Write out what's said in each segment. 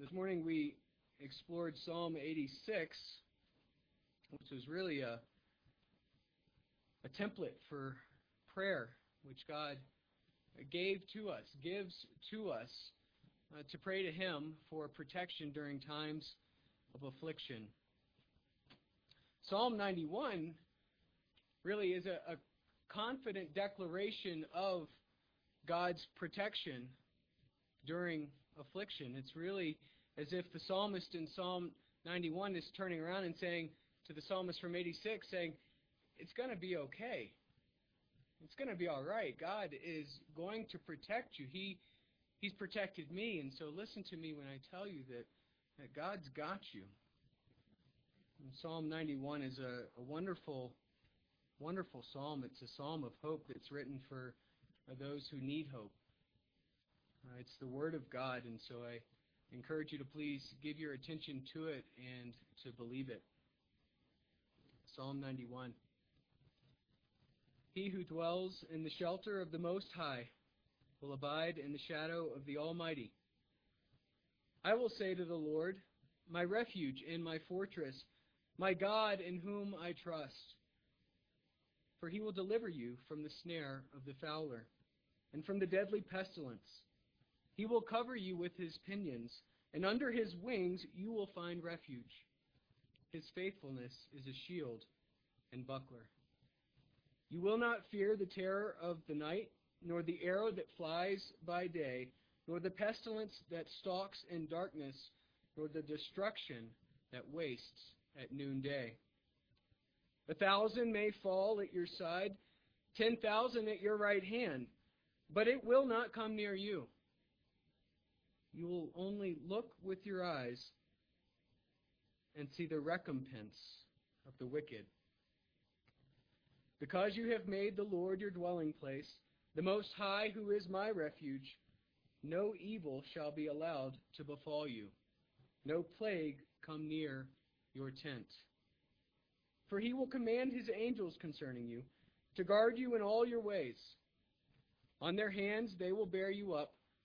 This morning we explored Psalm 86, which was really a, a template for prayer, which God gave to us, gives to us uh, to pray to Him for protection during times of affliction. Psalm 91 really is a, a confident declaration of God's protection during affliction. It's really as if the psalmist in Psalm 91 is turning around and saying to the psalmist from 86, saying, It's going to be okay. It's going to be all right. God is going to protect you. He, he's protected me. And so listen to me when I tell you that, that God's got you. And Psalm 91 is a, a wonderful, wonderful psalm. It's a psalm of hope that's written for those who need hope. Uh, it's the Word of God, and so I encourage you to please give your attention to it and to believe it. Psalm 91. He who dwells in the shelter of the Most High will abide in the shadow of the Almighty. I will say to the Lord, my refuge and my fortress, my God in whom I trust. For he will deliver you from the snare of the fowler and from the deadly pestilence. He will cover you with his pinions, and under his wings you will find refuge. His faithfulness is a shield and buckler. You will not fear the terror of the night, nor the arrow that flies by day, nor the pestilence that stalks in darkness, nor the destruction that wastes at noonday. A thousand may fall at your side, ten thousand at your right hand, but it will not come near you. You will only look with your eyes and see the recompense of the wicked. Because you have made the Lord your dwelling place, the Most High, who is my refuge, no evil shall be allowed to befall you, no plague come near your tent. For he will command his angels concerning you, to guard you in all your ways. On their hands they will bear you up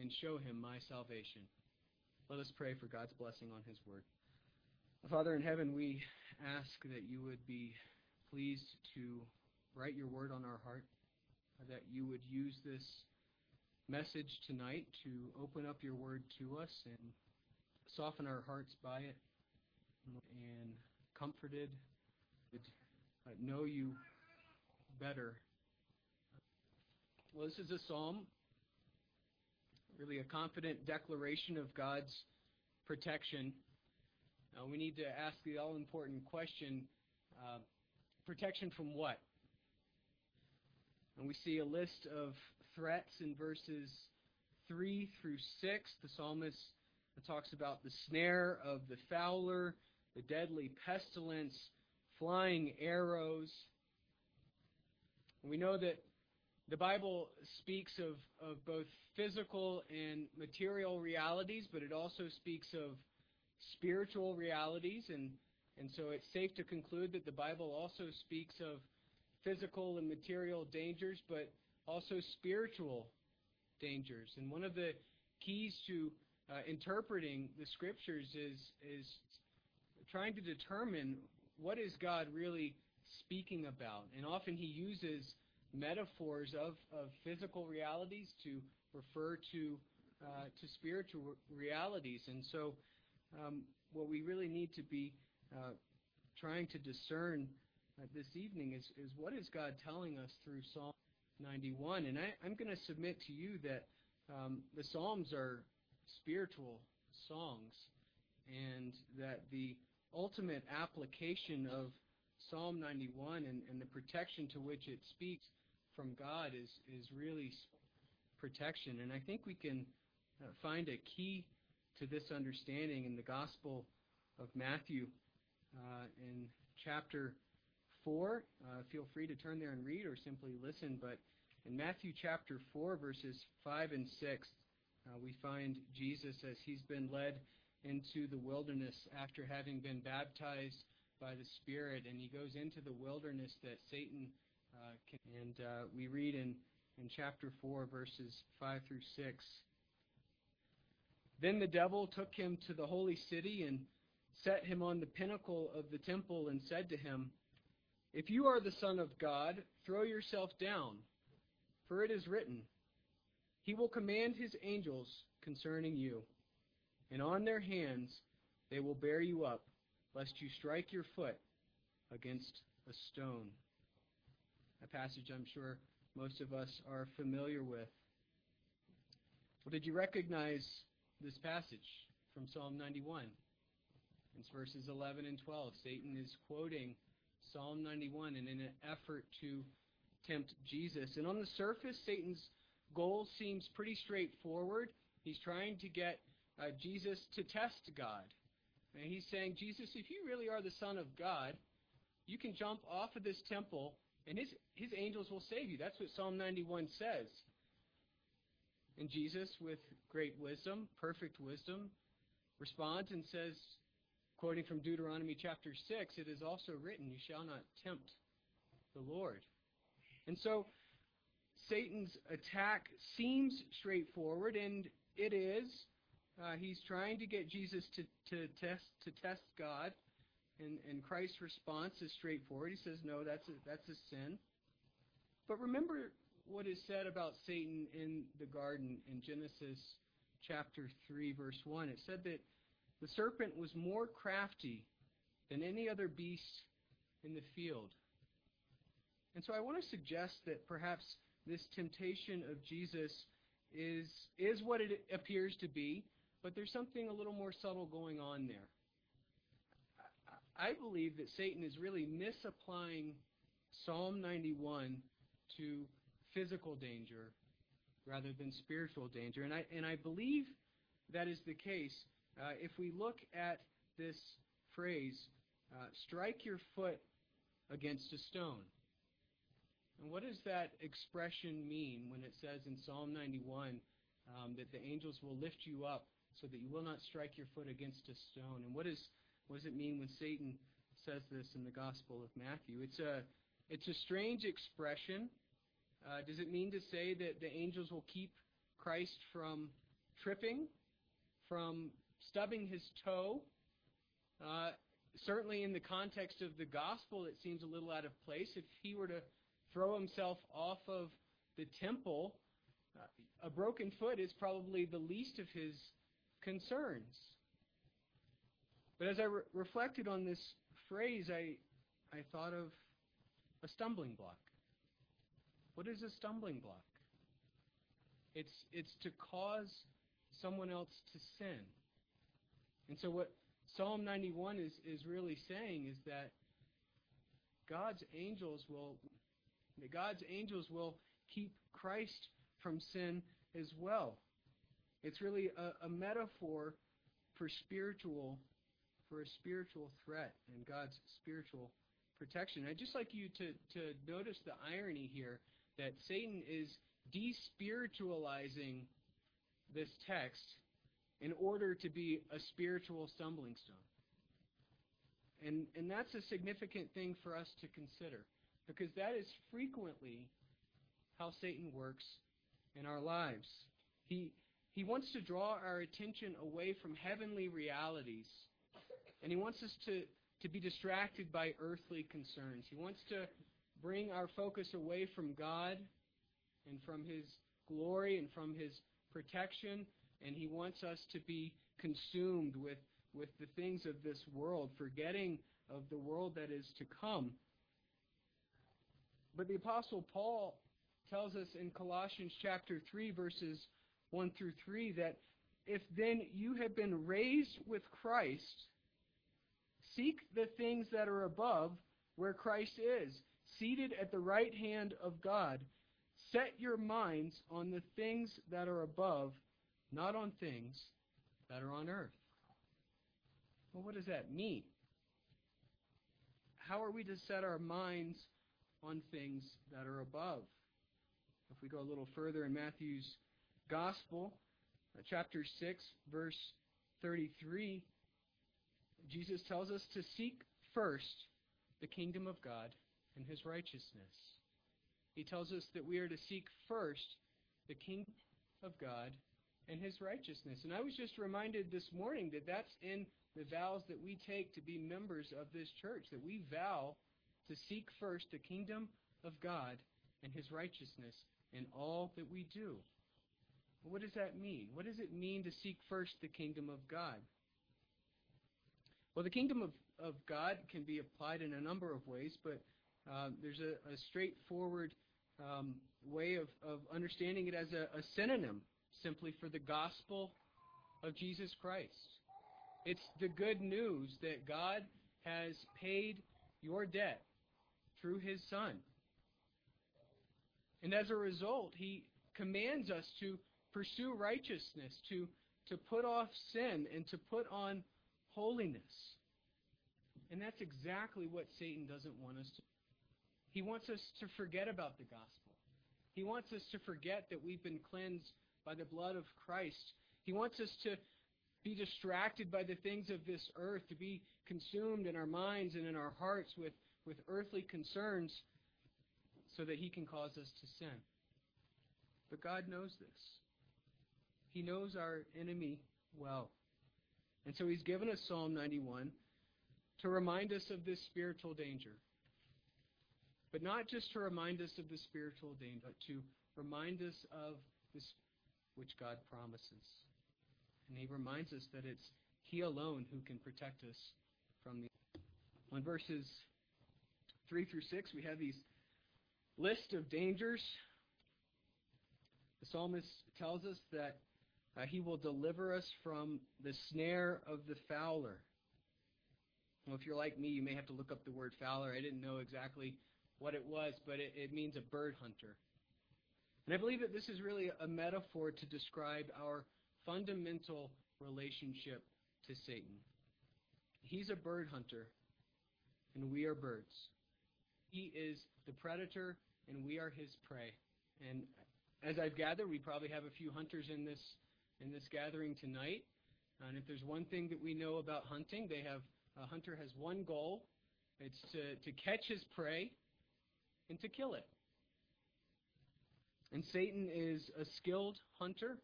and show him my salvation. Let us pray for God's blessing on his word. Father in heaven, we ask that you would be pleased to write your word on our heart, that you would use this message tonight to open up your word to us and soften our hearts by it and comforted, know you better. Well, this is a psalm really a confident declaration of God's protection. Uh, we need to ask the all important question uh, protection from what? And we see a list of threats in verses 3 through 6. The psalmist talks about the snare of the fowler, the deadly pestilence, flying arrows. We know that the Bible speaks of, of both physical and material realities, but it also speaks of spiritual realities. And, and so it's safe to conclude that the Bible also speaks of physical and material dangers, but also spiritual dangers. And one of the keys to uh, interpreting the scriptures is, is trying to determine what is God really speaking about. And often he uses metaphors of, of physical realities to refer to uh, to spiritual realities. And so, um, what we really need to be uh, trying to discern uh, this evening is, is what is God telling us through Psalm 91? And I, am going to submit to you that um, the Psalms are spiritual songs, and that the ultimate application of Psalm 91 and, and the protection to which it speaks from God is, is really protection. And I think we can uh, find a key to this understanding in the Gospel of Matthew uh, in chapter 4. Uh, feel free to turn there and read or simply listen. But in Matthew chapter 4, verses 5 and 6, uh, we find Jesus as he's been led into the wilderness after having been baptized by the Spirit, and he goes into the wilderness that Satan. And uh, we read in, in chapter 4, verses 5 through 6. Then the devil took him to the holy city and set him on the pinnacle of the temple and said to him, If you are the Son of God, throw yourself down, for it is written, He will command His angels concerning you, and on their hands they will bear you up, lest you strike your foot against a stone. A passage I'm sure most of us are familiar with. Well, did you recognize this passage from Psalm 91? It's verses 11 and 12. Satan is quoting Psalm 91 and in an effort to tempt Jesus. And on the surface, Satan's goal seems pretty straightforward. He's trying to get uh, Jesus to test God. And he's saying, Jesus, if you really are the Son of God, you can jump off of this temple and his, his angels will save you. That's what Psalm 91 says. And Jesus, with great wisdom, perfect wisdom, responds and says, Quoting from Deuteronomy chapter 6, it is also written, You shall not tempt the Lord. And so Satan's attack seems straightforward, and it is. Uh, he's trying to get Jesus to, to test to test God, and, and Christ's response is straightforward. He says, "No, that's a, that's a sin." But remember what is said about Satan in the garden in Genesis chapter three, verse one. It said that the serpent was more crafty than any other beast in the field. And so I want to suggest that perhaps this temptation of Jesus is, is what it appears to be, but there's something a little more subtle going on there. I believe that Satan is really misapplying Psalm 91 to physical danger rather than spiritual danger. And I, and I believe that is the case uh, if we look at this phrase, uh, strike your foot against a stone. And what does that expression mean when it says in Psalm 91 um, that the angels will lift you up so that you will not strike your foot against a stone? And what, is, what does it mean when Satan says this in the Gospel of Matthew? It's a, it's a strange expression. Uh, does it mean to say that the angels will keep Christ from tripping, from stubbing his toe. Uh, certainly, in the context of the gospel, it seems a little out of place. If he were to throw himself off of the temple, uh, a broken foot is probably the least of his concerns. But as I re- reflected on this phrase, I, I thought of a stumbling block. What is a stumbling block? It's, it's to cause someone else to sin. And so what Psalm 91 is, is really saying is that God's angels will that God's angels will keep Christ from sin as well. It's really a, a metaphor for spiritual for a spiritual threat and God's spiritual protection. I'd just like you to, to notice the irony here that Satan is despiritualizing this text in order to be a spiritual stumbling stone. And, and that's a significant thing for us to consider because that is frequently how Satan works in our lives. He, he wants to draw our attention away from heavenly realities, and he wants us to, to be distracted by earthly concerns. He wants to bring our focus away from God and from his glory and from his protection and he wants us to be consumed with, with the things of this world, forgetting of the world that is to come. But the Apostle Paul tells us in Colossians chapter 3, verses 1 through 3, that if then you have been raised with Christ, seek the things that are above where Christ is, seated at the right hand of God. Set your minds on the things that are above not on things that are on earth. Well, what does that mean? How are we to set our minds on things that are above? If we go a little further in Matthew's Gospel, uh, chapter 6, verse 33, Jesus tells us to seek first the kingdom of God and his righteousness. He tells us that we are to seek first the kingdom of God and his righteousness. And I was just reminded this morning that that's in the vows that we take to be members of this church, that we vow to seek first the kingdom of God and his righteousness in all that we do. What does that mean? What does it mean to seek first the kingdom of God? Well, the kingdom of, of God can be applied in a number of ways, but uh, there's a, a straightforward um, way of, of understanding it as a, a synonym simply for the gospel of Jesus Christ. It's the good news that God has paid your debt through his Son. And as a result, he commands us to pursue righteousness, to, to put off sin, and to put on holiness. And that's exactly what Satan doesn't want us to. He wants us to forget about the gospel. He wants us to forget that we've been cleansed by the blood of Christ. He wants us to be distracted by the things of this earth, to be consumed in our minds and in our hearts with, with earthly concerns so that he can cause us to sin. But God knows this. He knows our enemy well. And so he's given us Psalm 91 to remind us of this spiritual danger. But not just to remind us of the spiritual danger, but to remind us of this which God promises. And he reminds us that it's he alone who can protect us from the. In verses 3 through 6, we have these list of dangers. The psalmist tells us that uh, he will deliver us from the snare of the fowler. Well, if you're like me, you may have to look up the word fowler. I didn't know exactly what it was, but it, it means a bird hunter. And I believe that this is really a metaphor to describe our fundamental relationship to Satan. He's a bird hunter, and we are birds. He is the predator, and we are his prey. And as I've gathered, we probably have a few hunters in this in this gathering tonight. And if there's one thing that we know about hunting, they have a hunter has one goal. It's to, to catch his prey and to kill it. And Satan is a skilled hunter.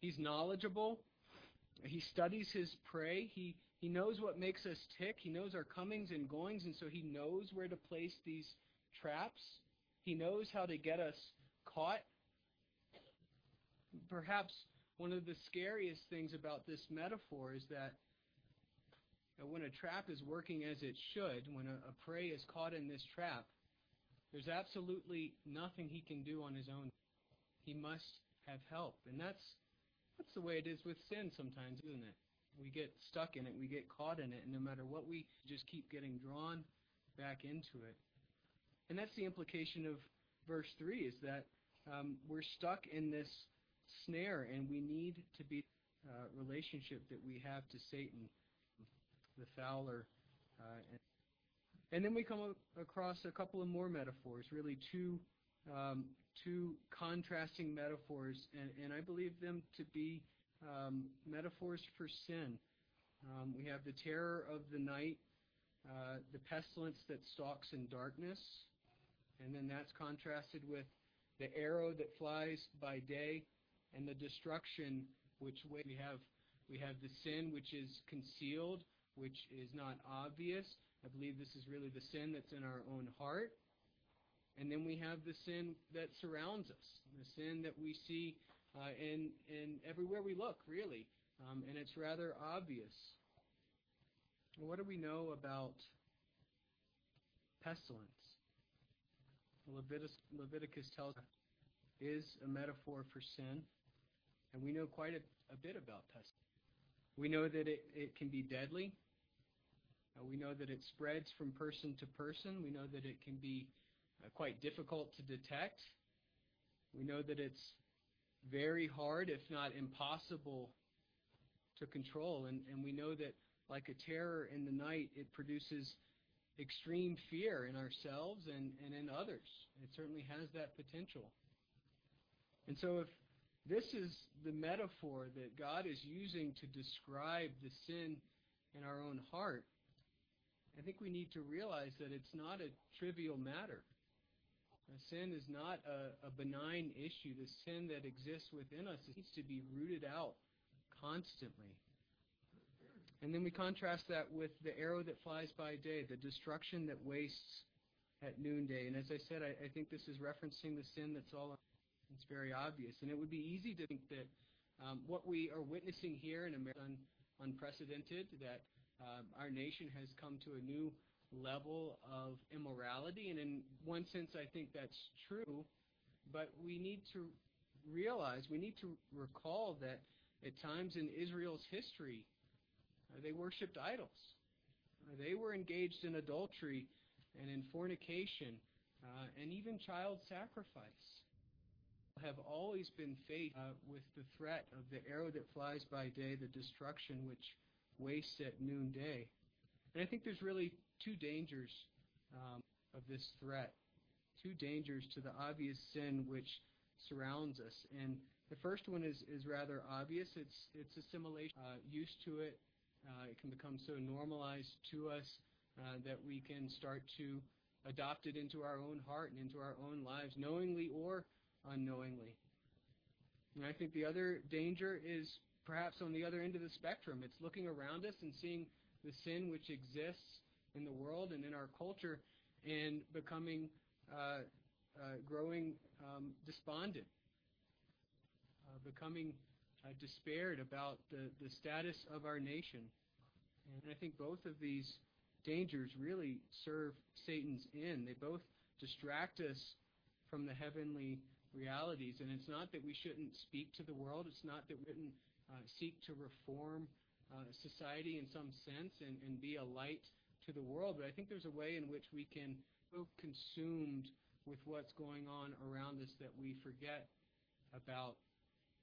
He's knowledgeable. He studies his prey. He, he knows what makes us tick. He knows our comings and goings, and so he knows where to place these traps. He knows how to get us caught. Perhaps one of the scariest things about this metaphor is that when a trap is working as it should, when a, a prey is caught in this trap, there's absolutely nothing he can do on his own. He must have help. And that's that's the way it is with sin sometimes, isn't it? We get stuck in it, we get caught in it, and no matter what we just keep getting drawn back into it. And that's the implication of verse 3 is that um, we're stuck in this snare and we need to be uh, relationship that we have to Satan, the fowler, uh, and and then we come across a couple of more metaphors, really two um, two contrasting metaphors, and, and, I believe them to be um, metaphors for sin. Um, we have the terror of the night, uh, the pestilence that stalks in darkness, and then that's contrasted with the arrow that flies by day and the destruction which way we have we have the sin which is concealed, which is not obvious, I believe this is really the sin that's in our own heart. And then we have the sin that surrounds us, the sin that we see uh, in, in everywhere we look, really. Um, and it's rather obvious. What do we know about pestilence? Leviticus, Leviticus tells us is a metaphor for sin, and we know quite a, a bit about pestilence. We know that it, it can be deadly. Uh, we know that it spreads from person to person. We know that it can be uh, quite difficult to detect. We know that it's very hard, if not impossible, to control. And, and we know that, like a terror in the night, it produces extreme fear in ourselves and, and in others. It certainly has that potential. And so, if this is the metaphor that God is using to describe the sin in our own heart, I think we need to realize that it's not a trivial matter. Sin is not a, a, benign issue. The sin that exists within us needs to be rooted out constantly. And then we contrast that with the arrow that flies by day, the destruction that wastes at noonday. And as I said, I, I think this is referencing the sin that's all. It's very obvious, and it would be easy to think that um, what we are witnessing here in America is unprecedented. That um, our nation has come to a new level of immorality, and in one sense, I think that's true. But we need to realize, we need to recall that at times in Israel's history, uh, they worshipped idols. Uh, they were engaged in adultery and in fornication uh, and even child sacrifice. Have always been faced uh, with the threat of the arrow that flies by day, the destruction which wastes at noonday. And I think there's really two dangers um, of this threat, two dangers to the obvious sin which surrounds us. And the first one is, is rather obvious. It's, it's assimilation, uh, used to it. Uh, it can become so normalized to us uh, that we can start to adopt it into our own heart and into our own lives, knowingly or unknowingly. And I think the other danger is perhaps on the other end of the spectrum. It's looking around us and seeing the sin which exists in the world and in our culture and becoming, uh, uh, growing um, despondent, uh, becoming uh, despaired about the, the status of our nation. And I think both of these dangers really serve Satan's end. They both distract us from the heavenly realities. And it's not that we shouldn't speak to the world. It's not that we shouldn't uh, seek to reform uh, society in some sense and, and be a light to the world, but I think there's a way in which we can so consumed with what's going on around us that we forget about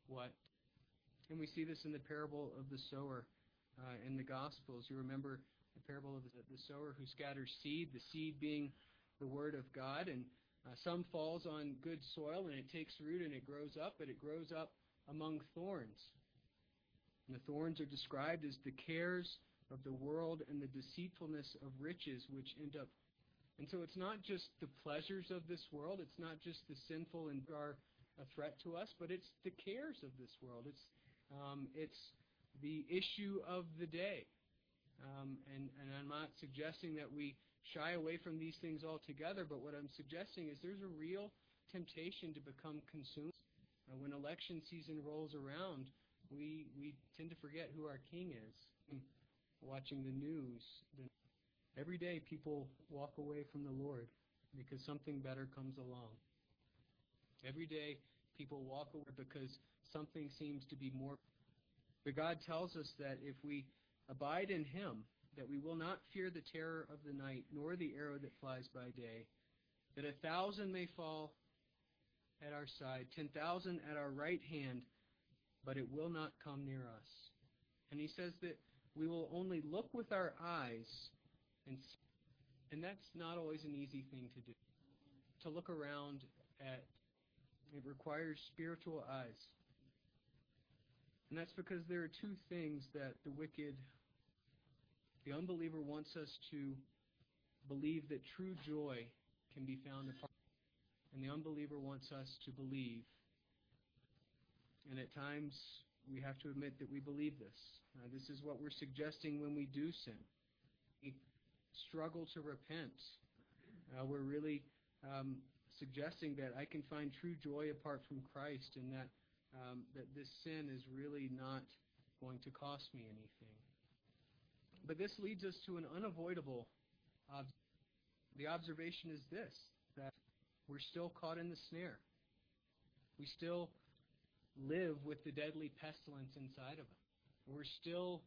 what. And we see this in the parable of the sower uh, in the Gospels. You remember the parable of the, the sower who scatters seed, the seed being the Word of God, and uh, some falls on good soil and it takes root and it grows up, but it grows up among thorns. And the thorns are described as the cares of the world and the deceitfulness of riches which end up. And so it's not just the pleasures of this world, it's not just the sinful and are a threat to us, but it's the cares of this world. It's um, it's the issue of the day. Um, and, and I'm not suggesting that we shy away from these things altogether, but what I'm suggesting is there's a real temptation to become consumed. Uh, when election season rolls around, we we tend to forget who our king is watching the news, then every day people walk away from the Lord because something better comes along. Every day people walk away because something seems to be more. But God tells us that if we abide in Him, that we will not fear the terror of the night, nor the arrow that flies by day, that a thousand may fall at our side, ten thousand at our right hand, but it will not come near us. And he says that we will only look with our eyes and see. And that's not always an easy thing to do. To look around at, it requires spiritual eyes. And that's because there are two things that the wicked, the unbeliever wants us to believe that true joy can be found apart. And the unbeliever wants us to believe. And at times, we have to admit that we believe this. Uh, this is what we're suggesting when we do sin. We struggle to repent. Uh, we're really um, suggesting that I can find true joy apart from Christ and that, um, that this sin is really not going to cost me anything. But this leads us to an unavoidable ob- the observation is this that we're still caught in the snare. We still live with the deadly pestilence inside of us. We're still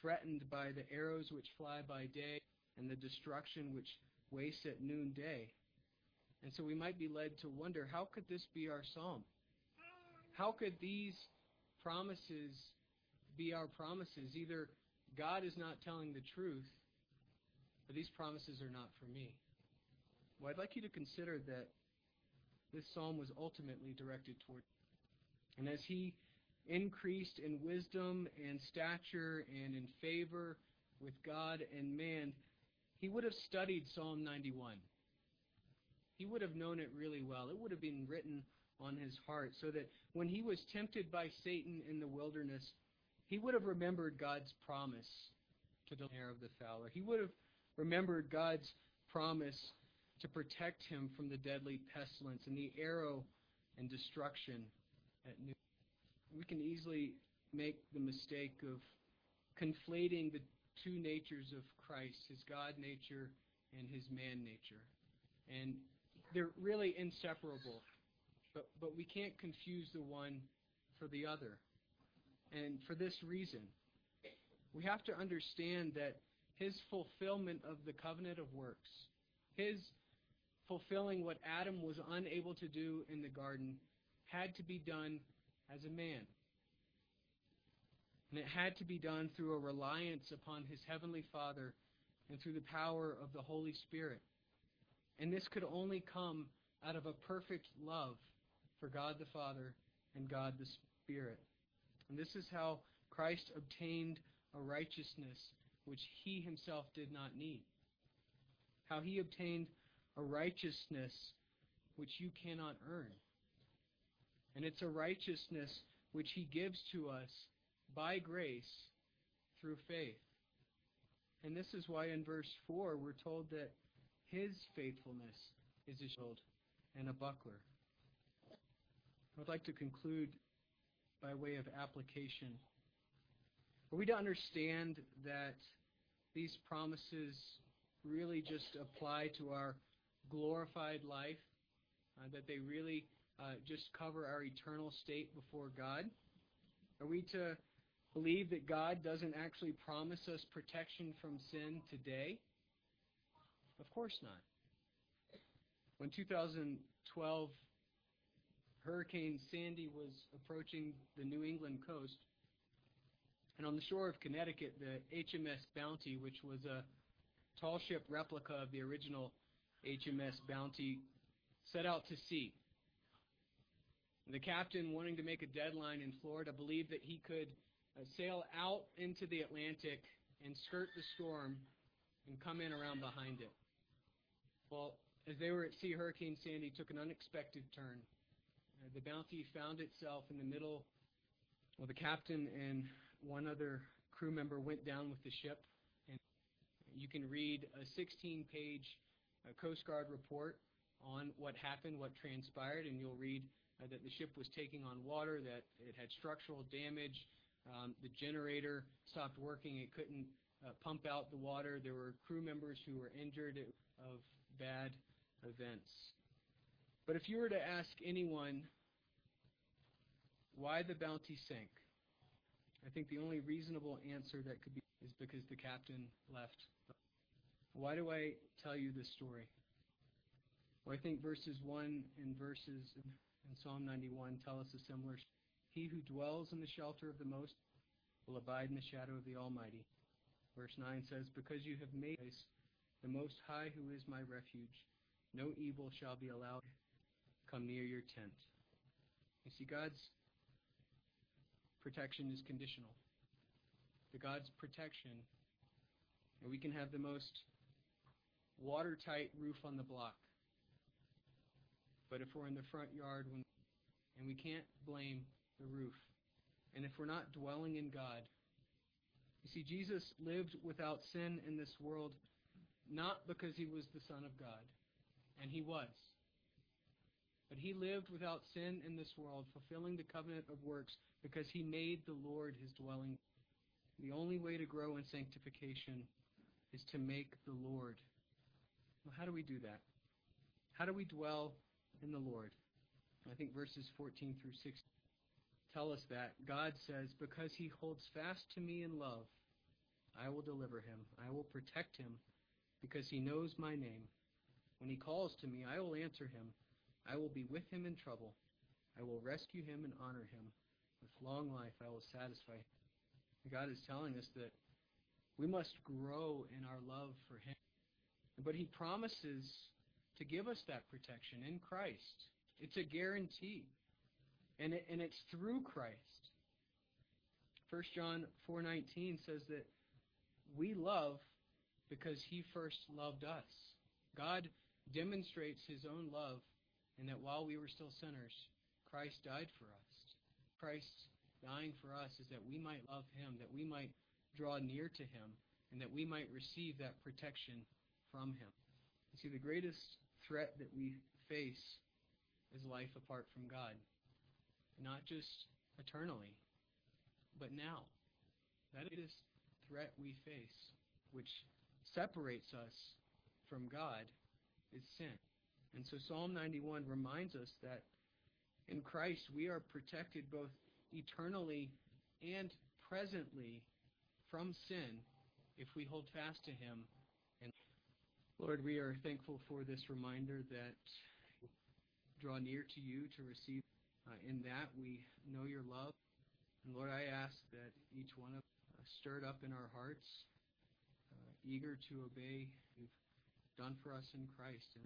threatened by the arrows which fly by day and the destruction which wastes at noonday. And so we might be led to wonder how could this be our psalm? How could these promises be our promises. Either God is not telling the truth, or these promises are not for me. Well, I'd like you to consider that this psalm was ultimately directed toward. And as he increased in wisdom and stature and in favor with God and man, he would have studied Psalm 91. He would have known it really well. It would have been written on his heart so that when he was tempted by Satan in the wilderness, he would have remembered God's promise to the heir of the fowler. He would have remembered God's promise to protect him from the deadly pestilence and the arrow and destruction at noon. We can easily make the mistake of conflating the two natures of Christ, his God nature and his man nature. And they're really inseparable. But, but we can't confuse the one for the other. And for this reason, we have to understand that his fulfillment of the covenant of works, his fulfilling what Adam was unable to do in the garden, had to be done as a man. And it had to be done through a reliance upon his heavenly Father and through the power of the Holy Spirit. And this could only come out of a perfect love for God the Father and God the Spirit. And this is how Christ obtained a righteousness which he himself did not need. How he obtained a righteousness which you cannot earn. And it's a righteousness which he gives to us by grace through faith. And this is why in verse 4 we're told that his faithfulness is a shield and a buckler. I'd like to conclude by way of application. Are we to understand that these promises really just apply to our glorified life, uh, that they really uh, just cover our eternal state before God? Are we to believe that God doesn't actually promise us protection from sin today? Of course not. When 2012 Hurricane Sandy was approaching the New England coast, and on the shore of Connecticut, the HMS Bounty, which was a tall ship replica of the original HMS Bounty, set out to sea. The captain, wanting to make a deadline in Florida, believed that he could uh, sail out into the Atlantic and skirt the storm and come in around behind it. Well, as they were at sea, Hurricane Sandy took an unexpected turn. The Bounty found itself in the middle. Well, the captain and one other crew member went down with the ship, and you can read a 16-page uh, Coast Guard report on what happened, what transpired, and you'll read uh, that the ship was taking on water, that it had structural damage, um, the generator stopped working, it couldn't uh, pump out the water. There were crew members who were injured of bad events. But if you were to ask anyone why the bounty sank, I think the only reasonable answer that could be is because the captain left. Why do I tell you this story? Well, I think verses 1 and verses in Psalm 91 tell us a similar He who dwells in the shelter of the Most will abide in the shadow of the Almighty. Verse 9 says, Because you have made the Most High who is my refuge, no evil shall be allowed come near your tent. You see, God's protection is conditional. The God's protection, and we can have the most watertight roof on the block. But if we're in the front yard when, and we can't blame the roof, and if we're not dwelling in God, you see, Jesus lived without sin in this world not because he was the Son of God, and he was. But he lived without sin in this world, fulfilling the covenant of works because he made the Lord his dwelling. The only way to grow in sanctification is to make the Lord. Well, how do we do that? How do we dwell in the Lord? I think verses 14 through 16 tell us that. God says, Because he holds fast to me in love, I will deliver him. I will protect him because he knows my name. When he calls to me, I will answer him. I will be with him in trouble. I will rescue him and honor him. With long life I will satisfy. Him. God is telling us that we must grow in our love for Him. But He promises to give us that protection in Christ. It's a guarantee. And, it, and it's through Christ. 1 John 4.19 says that we love because He first loved us. God demonstrates His own love in that while we were still sinners, Christ died for us. Christ dying for us is that we might love Him, that we might draw near to Him, and that we might receive that protection from Him. You see, the greatest threat that we face is life apart from God. Not just eternally, but now. That is the threat we face, which separates us from God, is sin. And so Psalm 91 reminds us that in Christ we are protected both eternally and presently from sin if we hold fast to Him. And Lord, we are thankful for this reminder that draw near to you to receive. Uh, in that we know your love. And Lord, I ask that each one of us stirred up in our hearts, uh, eager to obey you've done for us in Christ. And